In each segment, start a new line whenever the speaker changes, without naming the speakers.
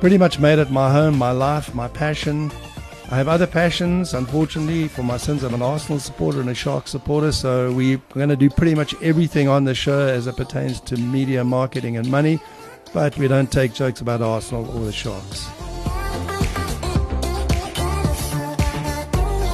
pretty much made it my home, my life, my passion. I have other passions. Unfortunately, for my sins, I'm an Arsenal supporter and a Shark supporter. So we're going to do pretty much everything on the show as it pertains to media, marketing, and money. But we don't take jokes about Arsenal or the Sharks.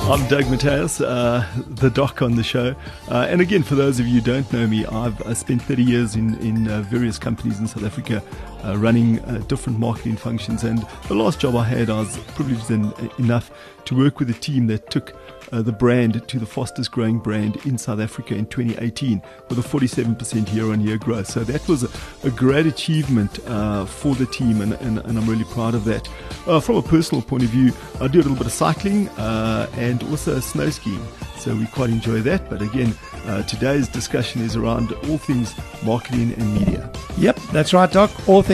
I'm Doug Mateus, uh, the doc on the show. Uh, and again, for those of you who don't know me, I've I spent 30 years in, in uh, various companies in South Africa uh, running uh, different marketing functions. And the last job I had, I was privileged en- enough to work with a team that took uh, the brand to the fastest growing brand in South Africa in 2018 with a 47% year on year growth. So that was a, a great achievement uh, for the team, and, and, and, I'm really proud of that. Uh, from a personal point of view, I do a little bit of cycling uh, and also snow skiing. So we quite enjoy that. But again, uh, today's discussion is around all things marketing and media.
Yep, that's right, Doc. All things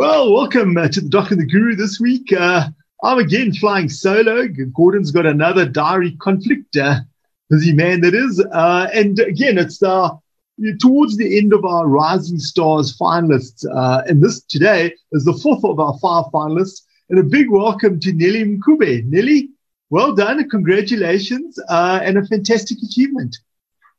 Well, welcome uh, to the Doc and the Guru this week. Uh, I'm again flying solo. Gordon's got another diary conflict, uh, busy man that is. Uh, and again, it's uh, towards the end of our Rising Stars finalists. Uh, and this today is the fourth of our five finalists. And a big welcome to Nelly Mncube. Nelly, well done. Congratulations uh, and a fantastic achievement.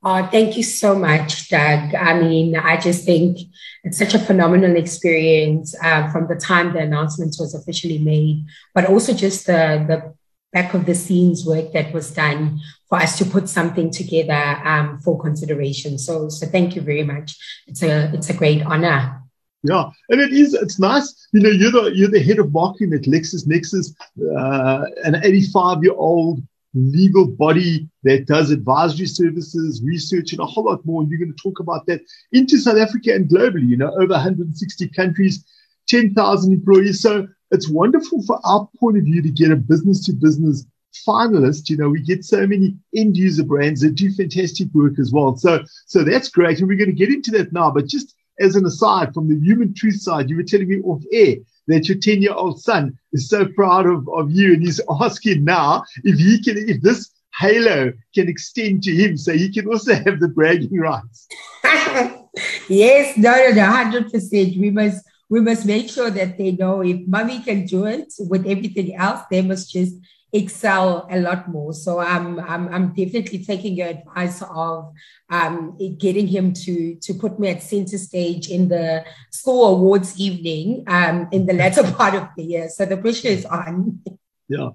Oh, thank you so much, Doug. I mean, I just think it's such a phenomenal experience uh, from the time the announcement was officially made, but also just the, the back of the scenes work that was done for us to put something together um, for consideration. So, so thank you very much. It's a it's a great honor.
Yeah, and it is. It's nice. You know, you're the you're the head of marketing at LexisNexis, uh, an 85 year old legal body that does advisory services, research, and a whole lot more. And you're going to talk about that into South Africa and globally, you know, over 160 countries, 10,000 employees. So it's wonderful for our point of view to get a business to business finalist. You know, we get so many end user brands that do fantastic work as well. So, so that's great. And we're going to get into that now. But just as an aside from the human truth side, you were telling me off air that your 10 year old son is so proud of, of you and he's asking now if he can, if this halo can extend to him so he can also have the bragging rights.
yes, no, no, no, 100%. We must, we must make sure that they know if mommy can do it with everything else, they must just excel a lot more. So I'm I'm, I'm definitely taking your advice of um, getting him to to put me at center stage in the school awards evening um, in the latter part of the year. So the pressure is on.
Yeah.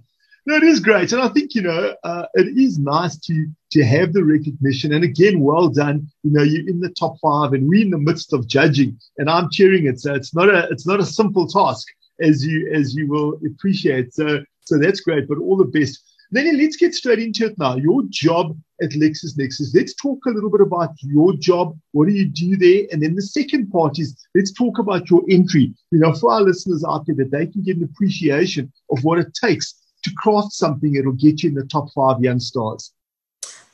No, it is great, and I think you know uh, it is nice to to have the recognition. And again, well done. You know, you're in the top five, and we're in the midst of judging, and I'm cheering it. So it's not a it's not a simple task, as you as you will appreciate. So so that's great, but all the best. Then let's get straight into it now. Your job at LexisNexis. Let's talk a little bit about your job. What do you do there? And then the second part is let's talk about your entry. You know, for our listeners out there, that they can get an appreciation of what it takes to craft something that'll get you in the top five young stars.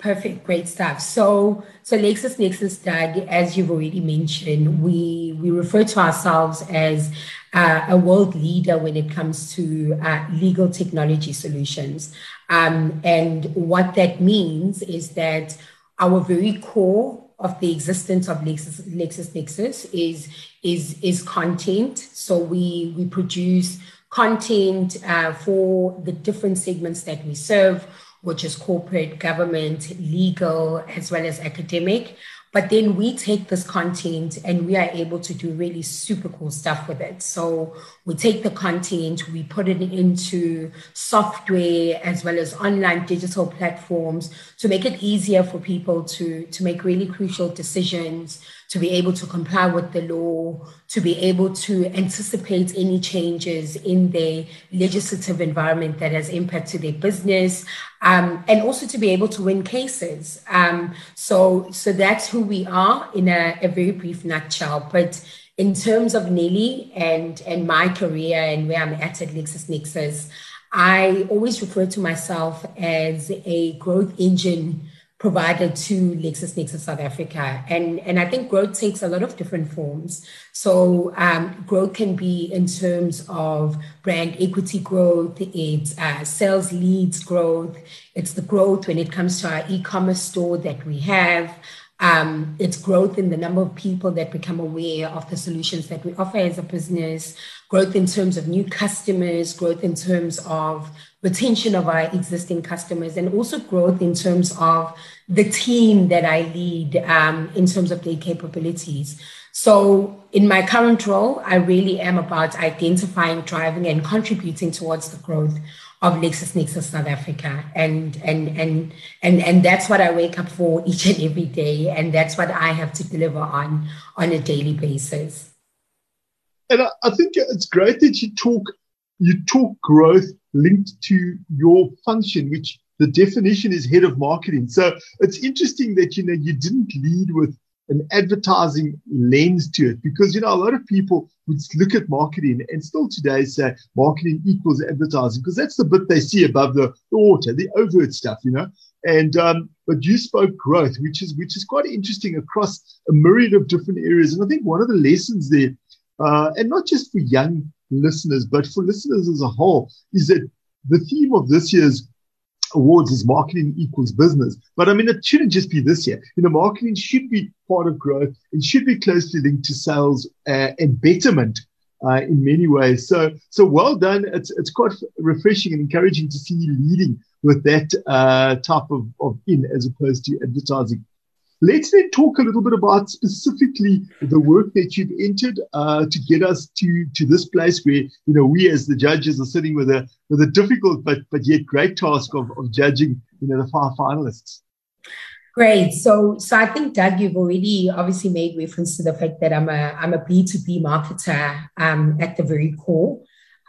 Perfect, great stuff. So, so LexisNexis, Doug, as you've already mentioned, we we refer to ourselves as uh, a world leader when it comes to uh, legal technology solutions. Um, and what that means is that our very core of the existence of Lexis, LexisNexis is is is content. So we we produce content uh, for the different segments that we serve which is corporate, government, legal, as well as academic. But then we take this content and we are able to do really super cool stuff with it. So we take the content, we put it into software as well as online digital platforms to make it easier for people to, to make really crucial decisions to be able to comply with the law, to be able to anticipate any changes in the legislative environment that has impact to their business, um, and also to be able to win cases. Um, so, so that's who we are in a, a very brief nutshell. But in terms of Nelly and and my career and where I'm at at LexisNexis, I always refer to myself as a growth engine provided to LexisNexis South Africa. And, and I think growth takes a lot of different forms. So um, growth can be in terms of brand equity growth, it's uh, sales leads growth, it's the growth when it comes to our e-commerce store that we have. Um, it's growth in the number of people that become aware of the solutions that we offer as a business, growth in terms of new customers, growth in terms of retention of our existing customers, and also growth in terms of the team that I lead um, in terms of their capabilities. So, in my current role, I really am about identifying, driving, and contributing towards the growth of LexisNexis South Africa. And, and, and, and, and that's what I wake up for each and every day. And that's what I have to deliver on on a daily basis.
And I, I think it's great that you talk, you talk growth linked to your function, which the definition is head of marketing. So it's interesting that, you know, you didn't lead with an advertising lens to it because you know a lot of people would look at marketing and still today say marketing equals advertising because that's the bit they see above the, the water, the overt stuff, you know. And um, but you spoke growth, which is which is quite interesting across a myriad of different areas. And I think one of the lessons there, uh, and not just for young listeners, but for listeners as a whole, is that the theme of this year's awards is marketing equals business. But I mean, it shouldn't just be this year. You know, marketing should be part of growth. It should be closely linked to sales uh, and betterment uh, in many ways. So, so well done. It's, it's quite refreshing and encouraging to see you leading with that uh, type of, of in as opposed to advertising. Let's then talk a little bit about specifically the work that you've entered uh, to get us to, to this place where you know we as the judges are sitting with a with a difficult but but yet great task of, of judging you know the five finalists.
Great. So, so I think Doug, you've already obviously made reference to the fact that I'm a I'm a B two B marketer um, at the very core.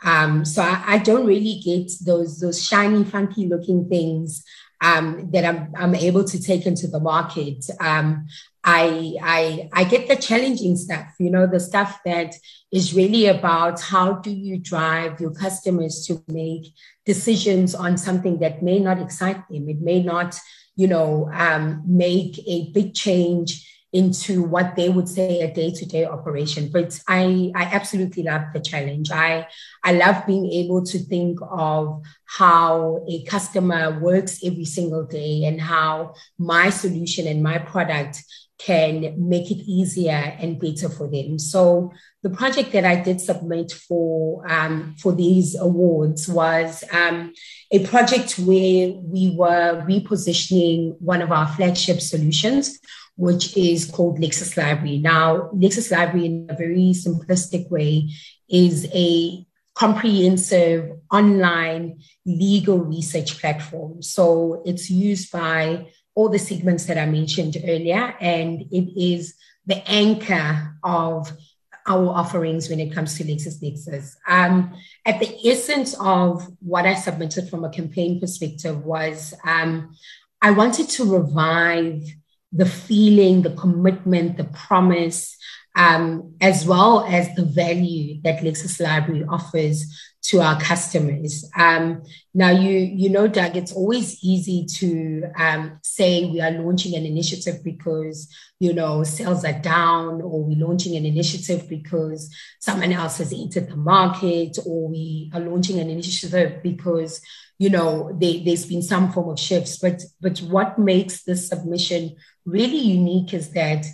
Um, so I, I, don't really get those those shiny, funky looking things um, that I'm, I'm able to take into the market. Um, I, I, I get the challenging stuff, you know, the stuff that is really about how do you drive your customers to make decisions on something that may not excite them. It may not, you know, um, make a big change into what they would say a day-to-day operation. But i i absolutely love the challenge. I i love being able to think of how a customer works every single day and how my solution and my product can make it easier and better for them. So the project that I did submit for um, for these awards was um, a project where we were repositioning one of our flagship solutions, which is called Lexis Library. Now, Lexis Library, in a very simplistic way, is a comprehensive online legal research platform. So it's used by all the segments that I mentioned earlier, and it is the anchor of our offerings when it comes to LexisNexis. Um, at the essence of what I submitted from a campaign perspective was um, I wanted to revive the feeling, the commitment, the promise, um, as well as the value that Lexis Library offers to our customers. Um, now, you you know, Doug, it's always easy to um, say we are launching an initiative because you know sales are down, or we're launching an initiative because someone else has entered the market, or we are launching an initiative because you know they, there's been some form of shifts. But but what makes this submission really unique is that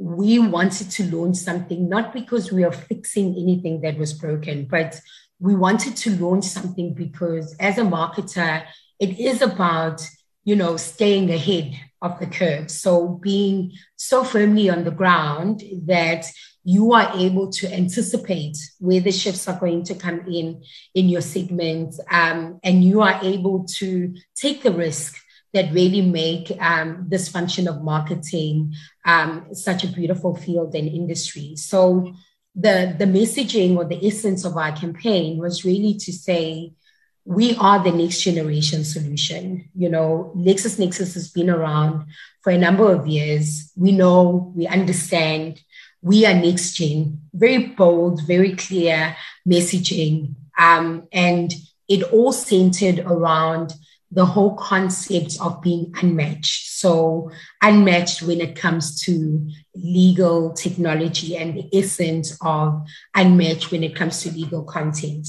we wanted to launch something not because we are fixing anything that was broken, but we wanted to launch something because as a marketer, it is about you know, staying ahead of the curve. So being so firmly on the ground that you are able to anticipate where the shifts are going to come in in your segment, um, and you are able to take the risk that really make um, this function of marketing um, such a beautiful field and industry. So the the messaging or the essence of our campaign was really to say we are the next generation solution. You know, LexisNexis has been around for a number of years. We know, we understand, we are next gen, very bold, very clear messaging. Um, and it all centered around the whole concept of being unmatched. So, unmatched when it comes to legal technology and the essence of unmatched when it comes to legal content.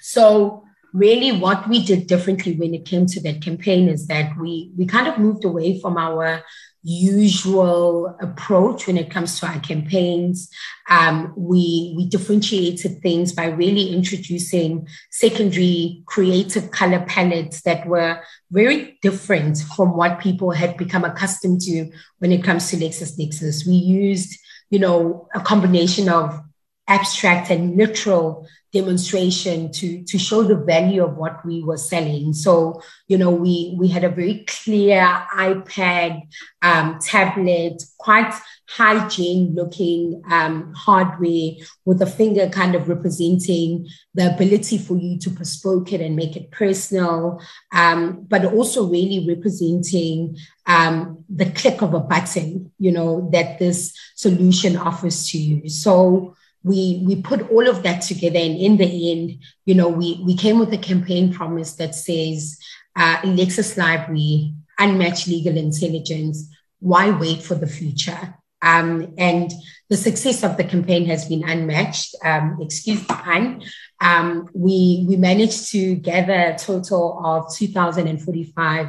So, really what we did differently when it came to that campaign is that we we kind of moved away from our usual approach when it comes to our campaigns. Um, we we differentiated things by really introducing secondary creative color palettes that were very different from what people had become accustomed to when it comes to Lexis. LexisNexis. We used, you know, a combination of abstract and literal demonstration to to show the value of what we were selling. So you know we we had a very clear ipad um, tablet quite hygiene looking um, hardware with a finger kind of representing the ability for you to bespoke it and make it personal um, but also really representing um, the click of a button you know that this solution offers to you. So we we put all of that together and in the end you know we we came with a campaign promise that says uh, lexis library unmatched legal intelligence why wait for the future um, and the success of the campaign has been unmatched. Um, excuse the pun. Um, we we managed to gather a total of 2,045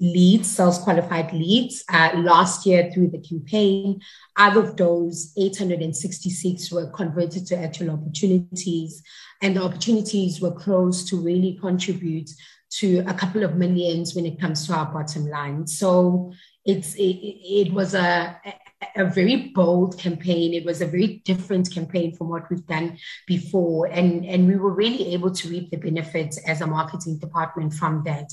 leads, sales qualified leads uh, last year through the campaign. Out of those, 866 were converted to actual opportunities, and the opportunities were close to really contribute to a couple of millions when it comes to our bottom line. So it's it, it was a a very bold campaign. It was a very different campaign from what we've done before, and and we were really able to reap the benefits as a marketing department from that.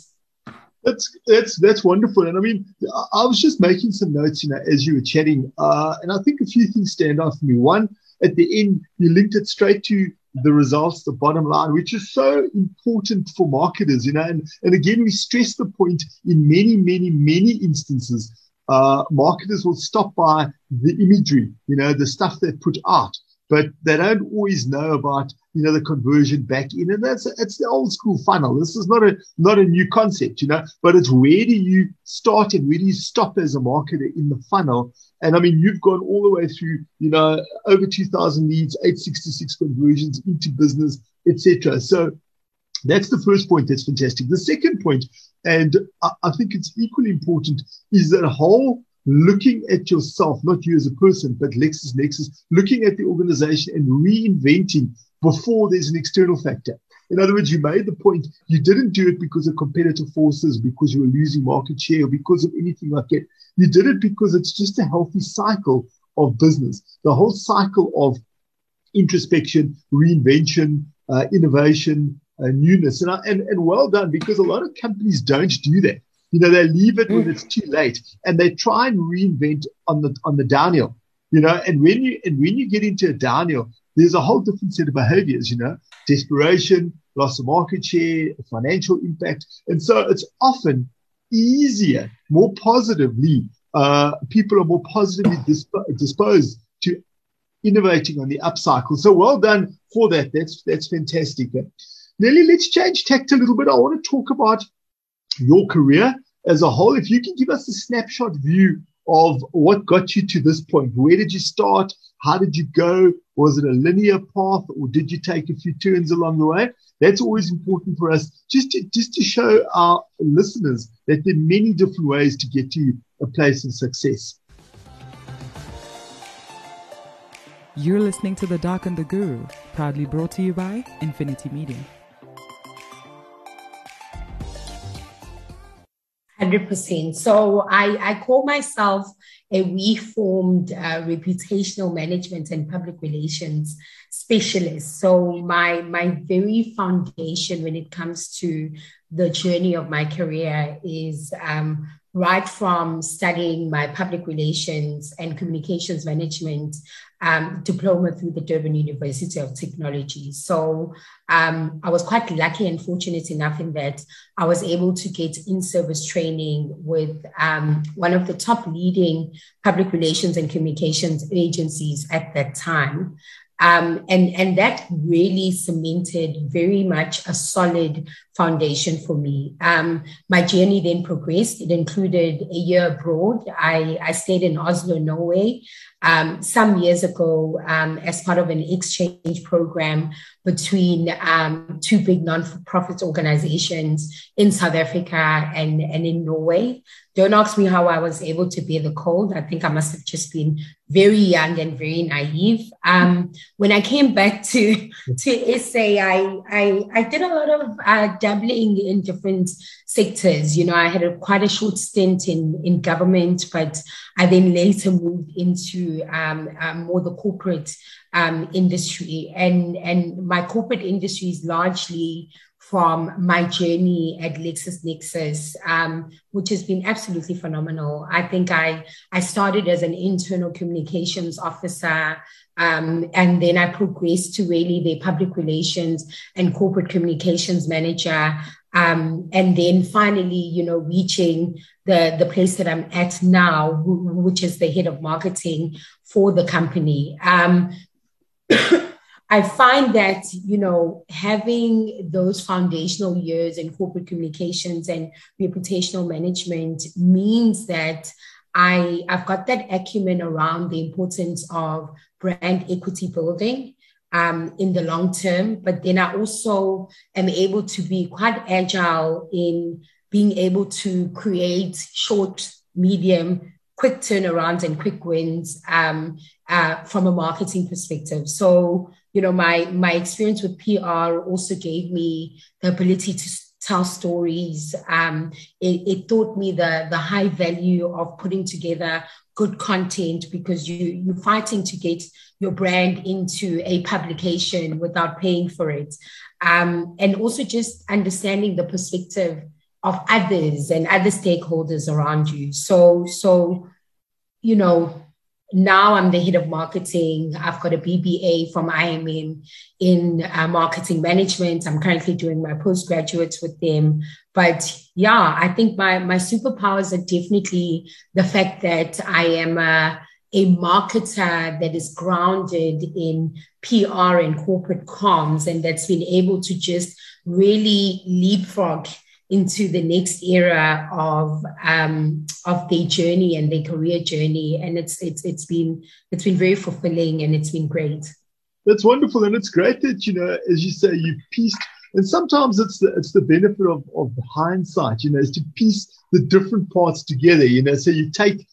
That's that's that's wonderful, and I mean, I was just making some notes, you know, as you were chatting, uh, and I think a few things stand out for me. One, at the end, you linked it straight to the results, the bottom line, which is so important for marketers, you know, and and again, we stress the point in many, many, many instances. Uh, marketers will stop by the imagery, you know, the stuff they put out, but they don't always know about you know the conversion back in. And that's it's the old school funnel. This is not a not a new concept you know but it's where do you start and where do you stop as a marketer in the funnel? And i mean you've gone all the way through you know over 2000 leads 866 conversions into business etc so that's the first point that's fantastic. The second point and I, I think it's equally important is that whole looking at yourself, not you as a person, but LexisNexis, looking at the organization and reinventing before there's an external factor. In other words, you made the point you didn't do it because of competitive forces, because you were losing market share, or because of anything like that. You did it because it's just a healthy cycle of business. The whole cycle of introspection, reinvention, uh, innovation, uh, newness. And, and, and well done because a lot of companies don't do that. You know, they leave it when it's too late and they try and reinvent on the on the downhill. You know, and when you and when you get into a downhill, there's a whole different set of behaviors, you know, desperation, loss of market share, financial impact. And so it's often easier, more positively, uh, people are more positively disp- disposed to innovating on the upcycle. So well done for that. That's, that's fantastic. Nelly, let's change tact a little bit. I want to talk about your career as a whole, if you can give us a snapshot view of what got you to this point. Where did you start? How did you go? Was it a linear path or did you take a few turns along the way? That's always important for us just to, just to show our listeners that there are many different ways to get to a place of success.
You're listening to The Doc and the Guru, proudly brought to you by Infinity Media.
100%. So I, I call myself a reformed uh, reputational management and public relations specialist. So my my very foundation when it comes to the journey of my career is um, right from studying my public relations and communications management um, diploma through the Durban University of Technology. So um, I was quite lucky and fortunate enough in that I was able to get in service training with um, one of the top leading public relations and communications agencies at that time. Um, and, and that really cemented very much a solid foundation for me. Um, my journey then progressed. It included a year abroad. I, I stayed in Oslo, Norway, um, some years ago um, as part of an exchange program between um, two big non-profit organizations in South Africa and, and in Norway. Don't ask me how I was able to bear the cold. I think I must have just been very young and very naive. Um, when I came back to to SA, I I, I did a lot of uh, dabbling in different sectors. You know, I had a, quite a short stint in in government, but I then later moved into um, um, more the corporate um, industry, and and my corporate industry is largely from my journey at LexisNexis, um, which has been absolutely phenomenal. I think I, I started as an internal communications officer, um, and then I progressed to really the public relations and corporate communications manager. Um, and then finally, you know, reaching the, the place that I'm at now, which is the head of marketing for the company. Um, I find that, you know, having those foundational years in corporate communications and reputational management means that I, I've got that acumen around the importance of brand equity building um, in the long term. But then I also am able to be quite agile in being able to create short, medium, quick turnarounds and quick wins um, uh, from a marketing perspective. So you know, my my experience with PR also gave me the ability to tell stories. Um, it, it taught me the the high value of putting together good content because you you're fighting to get your brand into a publication without paying for it, um, and also just understanding the perspective of others and other stakeholders around you. So so you know now I'm the head of marketing. I've got a BBA from IMM in uh, marketing management. I'm currently doing my postgraduates with them. But yeah, I think my, my superpowers are definitely the fact that I am a, a marketer that is grounded in PR and corporate comms and that's been able to just really leapfrog into the next era of um, of their journey and their career journey, and it's it's it's been it's been very fulfilling and it's been great.
That's wonderful, and it's great that you know, as you say, you've pieced. And sometimes it's the it's the benefit of, of hindsight, you know, is to piece the different parts together. You know, so you take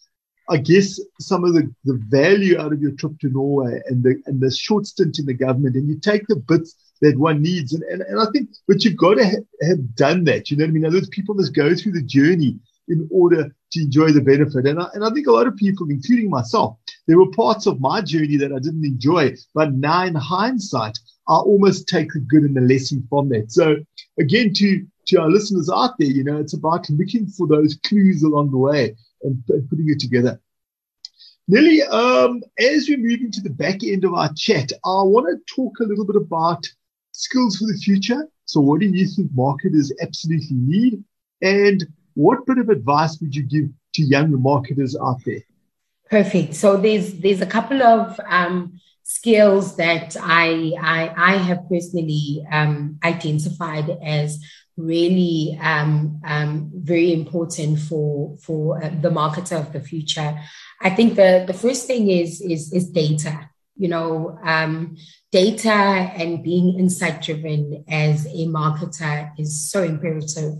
I guess some of the, the value out of your trip to Norway and the and the short stint in the government, and you take the bits that one needs. And, and, and I think, but you've got to ha- have done that. You know what I mean? Those people must go through the journey in order to enjoy the benefit. And I, and I think a lot of people, including myself, there were parts of my journey that I didn't enjoy, but now in hindsight, I almost take the good and the lesson from that. So again, to, to our listeners out there, you know, it's about looking for those clues along the way and, and putting it together. Nelly, um, as we move into the back end of our chat, I want to talk a little bit about skills for the future. So, what do you think marketers absolutely need? And what bit of advice would you give to young marketers out there?
Perfect. So, there's there's a couple of um, skills that I I, I have personally um, identified as really um, um, very important for for uh, the marketer of the future. I think the the first thing is is is data you know, um, data and being insight driven as a marketer is so imperative.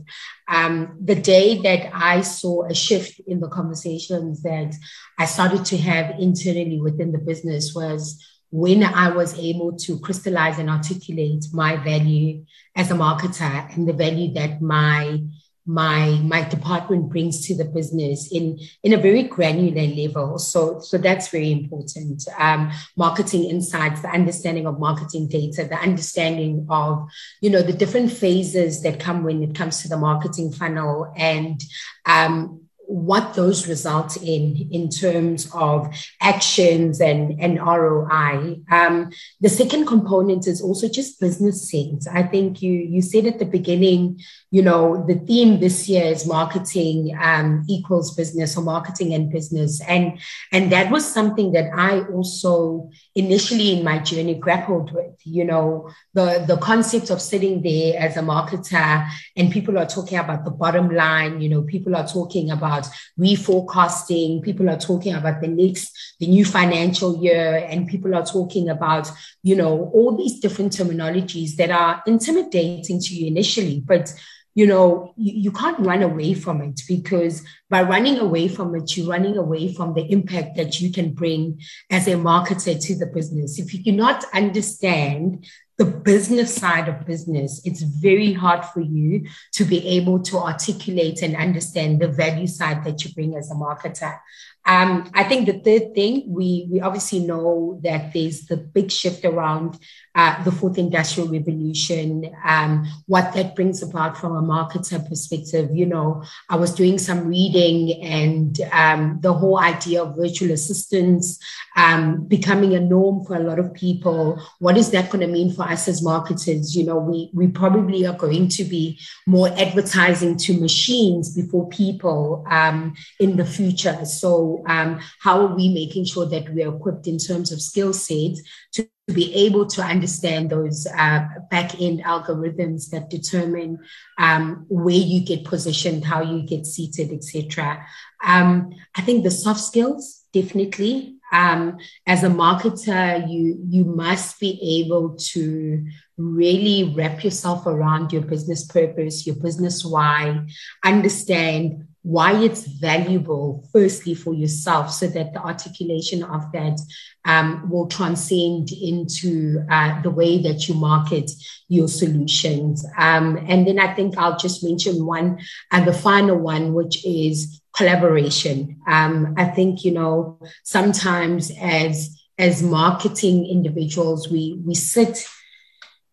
Um, the day that I saw a shift in the conversations that I started to have internally within the business was when I was able to crystallize and articulate my value as a marketer and the value that my my my department brings to the business in in a very granular level. So so that's very important. Um, marketing insights the understanding of marketing data the understanding of you know the different phases that come when it comes to the marketing funnel and um, what those result in in terms of actions and, and ROI. Um, the second component is also just business sense. I think you you said at the beginning, you know, the theme this year is marketing um, equals business or marketing and business, and and that was something that I also initially in my journey grappled with. You know, the the concept of sitting there as a marketer and people are talking about the bottom line. You know, people are talking about about reforecasting. People are talking about the next, the new financial year, and people are talking about, you know, all these different terminologies that are intimidating to you initially, but you know, you, you can't run away from it because by running away from it, you're running away from the impact that you can bring as a marketer to the business. If you cannot understand the business side of business, it's very hard for you to be able to articulate and understand the value side that you bring as a marketer. Um, I think the third thing, we, we obviously know that there's the big shift around uh, the fourth industrial revolution, um, what that brings about from a marketer perspective. You know, I was doing some reading and um, the whole idea of virtual assistants um, becoming a norm for a lot of people. What is that going to mean for us as marketers? You know, we, we probably are going to be more advertising to machines before people um, in the future. So, um, how are we making sure that we're equipped in terms of skill sets to to be able to understand those uh, back end algorithms that determine um, where you get positioned, how you get seated, etc. Um, I think the soft skills definitely. Um, as a marketer, you you must be able to really wrap yourself around your business purpose, your business why, understand why it's valuable, firstly, for yourself, so that the articulation of that um, will transcend into uh, the way that you market your solutions. Um, and then I think I'll just mention one, and the final one, which is collaboration. Um, I think, you know, sometimes as as marketing individuals, we we sit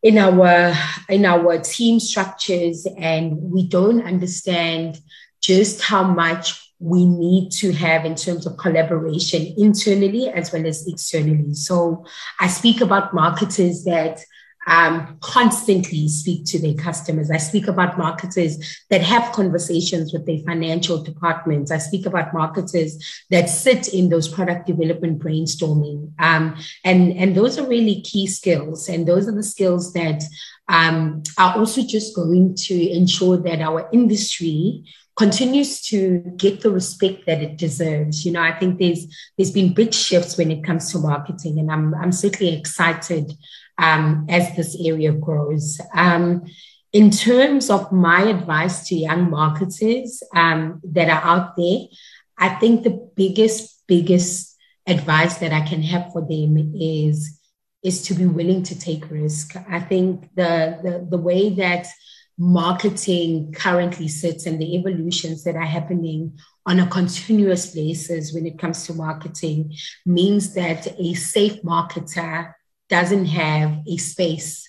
in our in our team structures and we don't understand just how much we need to have in terms of collaboration internally as well as externally. So I speak about marketers that um, constantly speak to their customers. I speak about marketers that have conversations with their financial departments. I speak about marketers that sit in those product development brainstorming. Um, and, and those are really key skills. And those are the skills that um, are also just going to ensure that our industry continues to get the respect that it deserves. You know, I think there's there's been big shifts when it comes to marketing, and I'm I'm certainly excited um, as this area grows. Um, in terms of my advice to young marketers um, that are out there, I think the biggest biggest advice that I can have for them is is to be willing to take risk. I think the the, the way that marketing currently sits and the evolutions that are happening on a continuous basis when it comes to marketing means that a safe marketer doesn't have a space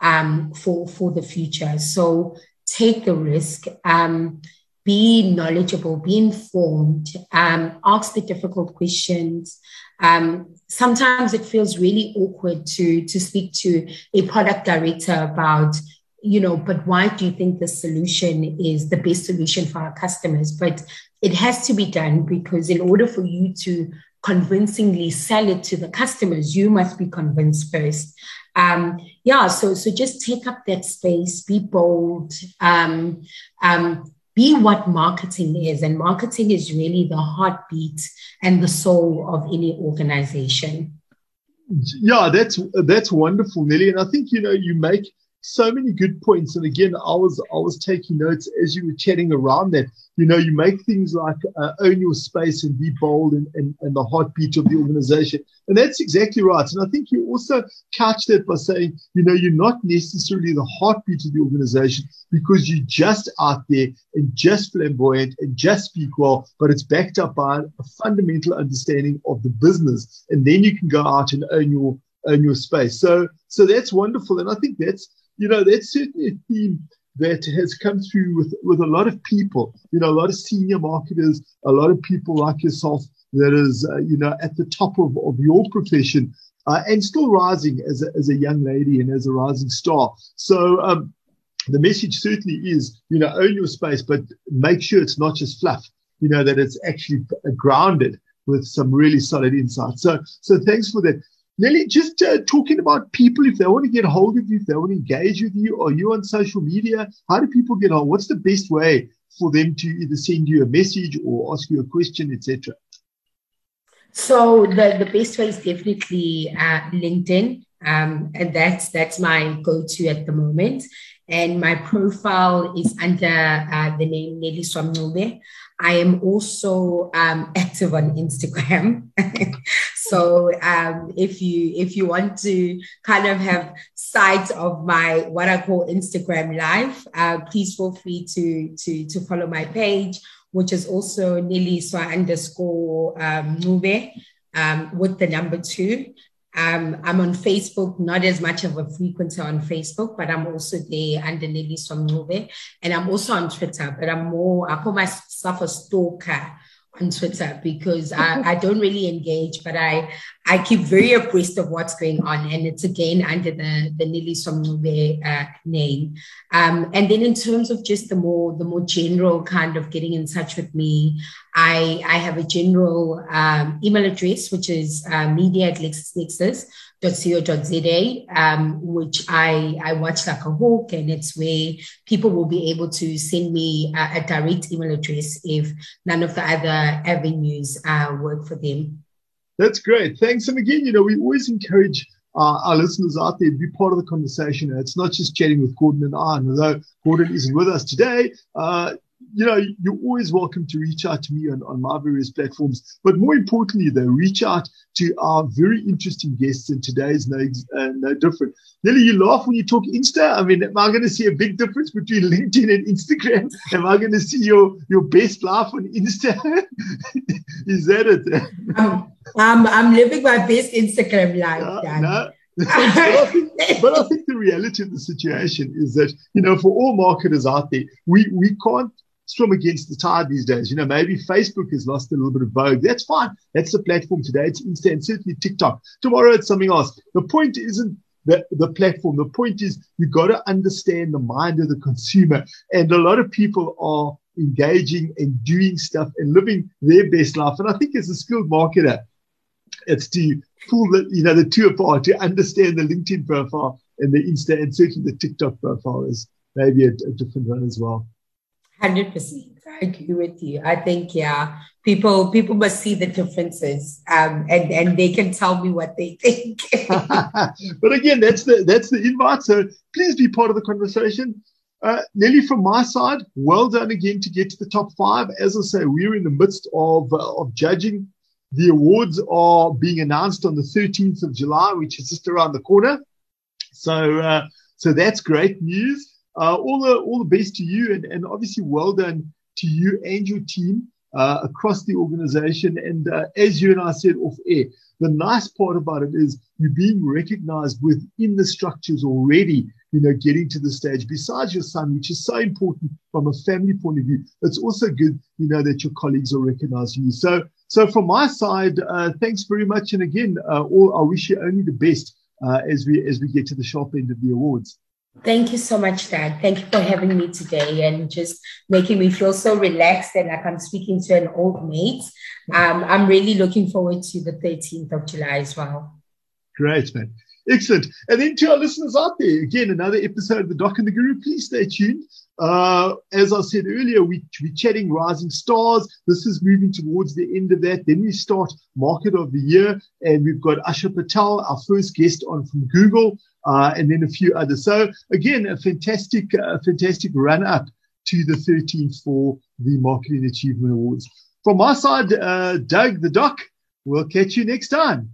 um, for, for the future. So take the risk, um, be knowledgeable, be informed, um, ask the difficult questions. Um, sometimes it feels really awkward to, to speak to a product director about you know, but why do you think the solution is the best solution for our customers? But it has to be done because in order for you to convincingly sell it to the customers, you must be convinced first. Um, yeah, so so just take up that space, be bold, um, um, be what marketing is, and marketing is really the heartbeat and the soul of any organization.
Yeah, that's that's wonderful, Nelly, and I think you know you make so many good points. And again, I was I was taking notes as you were chatting around that. You know, you make things like uh, own your space and be bold and, and, and the heartbeat of the organization. And that's exactly right. And I think you also couch that by saying, you know, you're not necessarily the heartbeat of the organization because you're just out there and just flamboyant and just speak well, but it's backed up by a fundamental understanding of the business. And then you can go out and own your own your space. So so that's wonderful. And I think that's you know, that's certainly a theme that has come through with, with a lot of people, you know, a lot of senior marketers, a lot of people like yourself that is, uh, you know, at the top of, of your profession uh, and still rising as a, as a young lady and as a rising star. So, um, the message certainly is, you know, own your space, but make sure it's not just fluff, you know, that it's actually grounded with some really solid insights. So, so thanks for that. Nelly, just uh, talking about people, if they want to get hold of you, if they want to engage with you, are you on social media? How do people get on? What's the best way for them to either send you a message or ask you a question, etc.?
So the, the best way is definitely uh, LinkedIn. Um, and that's that's my go-to at the moment. And my profile is under uh, the name Neliswa Mncube. I am also um, active on Instagram. so um, if you if you want to kind of have sight of my what I call Instagram life, uh, please feel free to to to follow my page, which is also Nelly Swa underscore um, Nube, um, with the number two. Um, I'm on Facebook, not as much of a frequenter on Facebook, but I'm also there under Neliswa Mncube. And I'm also on Twitter, but I'm more, I call myself a stalker on Twitter because I, I don't really engage, but I I keep very abreast of what's going on, and it's again under the the Neliswa Mncube uh, name. Um, and then in terms of just the more the more general kind of getting in touch with me, I I have a general um, email address which is uh, media at LexisNexis co.za, um, which I, I watch like a hawk, and it's where people will be able to send me a, a direct email address if none of the other avenues uh, work for them.
That's great. Thanks. And again, you know, we always encourage uh, our listeners out there to be part of the conversation. It's not just chatting with Gordon and I. And although Gordon isn't with us today, uh, you know, you're always welcome to reach out to me on, on my various platforms. But more importantly, though, reach out to our very interesting guests, and today is no, uh, no different. Nelly, you laugh when you talk Insta. I mean, am I going to see a big difference between LinkedIn and Instagram? Am I going to see your, your best laugh on Insta? is that it?
um, I'm, I'm living my best Instagram life.
Uh, no. but, I think, but I think the reality of the situation is that, you know, for all marketers out there, we, we can't swim against the tide these days. You know, maybe Facebook has lost a little bit of vogue. That's fine. That's the platform today. It's Insta and certainly TikTok. Tomorrow it's something else. The point isn't the, the platform. The point is you've got to understand the mind of the consumer. And a lot of people are engaging and doing stuff and living their best life. And I think as a skilled marketer, it's to pull the, you know, the two apart, to understand the LinkedIn profile and the Insta and certainly the TikTok profile is maybe a, a different one as well.
Hundred percent. I agree with you. I think yeah, people people must see the differences, um, and and they can tell me what they think.
but again, that's the that's the invite. So please be part of the conversation. Uh, Nelly, from my side, well done again to get to the top five. As I say, we're in the midst of uh, of judging. The awards are being announced on the 13th of July, which is just around the corner. So uh, so that's great news. Uh, all the all the best to you, and, and obviously well done to you and your team uh, across the organization. And uh, as you and I said off air, the nice part about it is you're being recognized within the structures already. You know, getting to the stage. Besides your son, which is so important from a family point of view, it's also good, you know, that your colleagues are recognizing you. So, so from my side, uh, thanks very much. And again, uh, all I wish you only the best uh, as we as we get to the sharp end of the awards.
Thank you so much, Dad. Thank you for having me today and just making me feel so relaxed and like I'm speaking to an old mate. Um, I'm really looking forward to the 13th of July as well.
Great, man. Excellent. And then to our listeners out there, again, another episode of The Doc and the Guru. Please stay tuned. Uh, as I said earlier, we, we're chatting Rising Stars. This is moving towards the end of that. Then we start Market of the Year, and we've got Asha Patel, our first guest on from Google.
Uh, and then a few others. So again, a fantastic, uh, fantastic run up to the 13th for the Marketing Achievement Awards. From my side, uh, Doug the Doc, we'll catch you next time.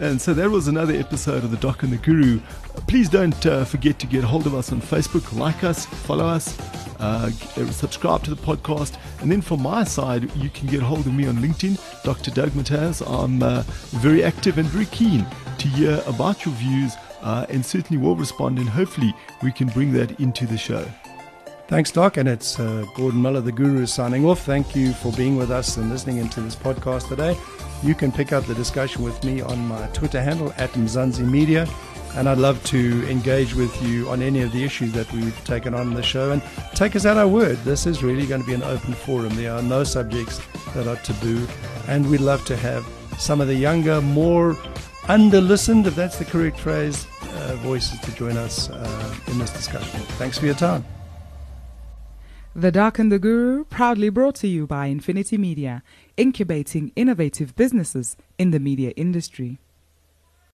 And so that was another episode of The Doc and the Guru. Please don't uh, forget to get hold of us on Facebook, like us, follow us, uh, subscribe to the podcast. And then from my side, you can get hold of me on LinkedIn, Dr. Doug Mataz. I'm uh, very active and very keen to hear about your views uh, and certainly will respond. And hopefully, we can bring that into the show.
Thanks, Doc. And it's uh, Gordon Miller, the Guru, signing off. Thank you for being with us and listening into this podcast today. You can pick up the discussion with me on my Twitter handle at Mzansi Media. And I'd love to engage with you on any of the issues that we've taken on in the show. And take us at our word. This is really going to be an open forum. There are no subjects that are taboo. And we'd love to have some of the younger, more under listened, if that's the correct phrase, uh, voices to join us uh, in this discussion. Thanks for your time.
The DOC and the Guru, proudly brought to you by Infinity Media, incubating innovative businesses in the media industry.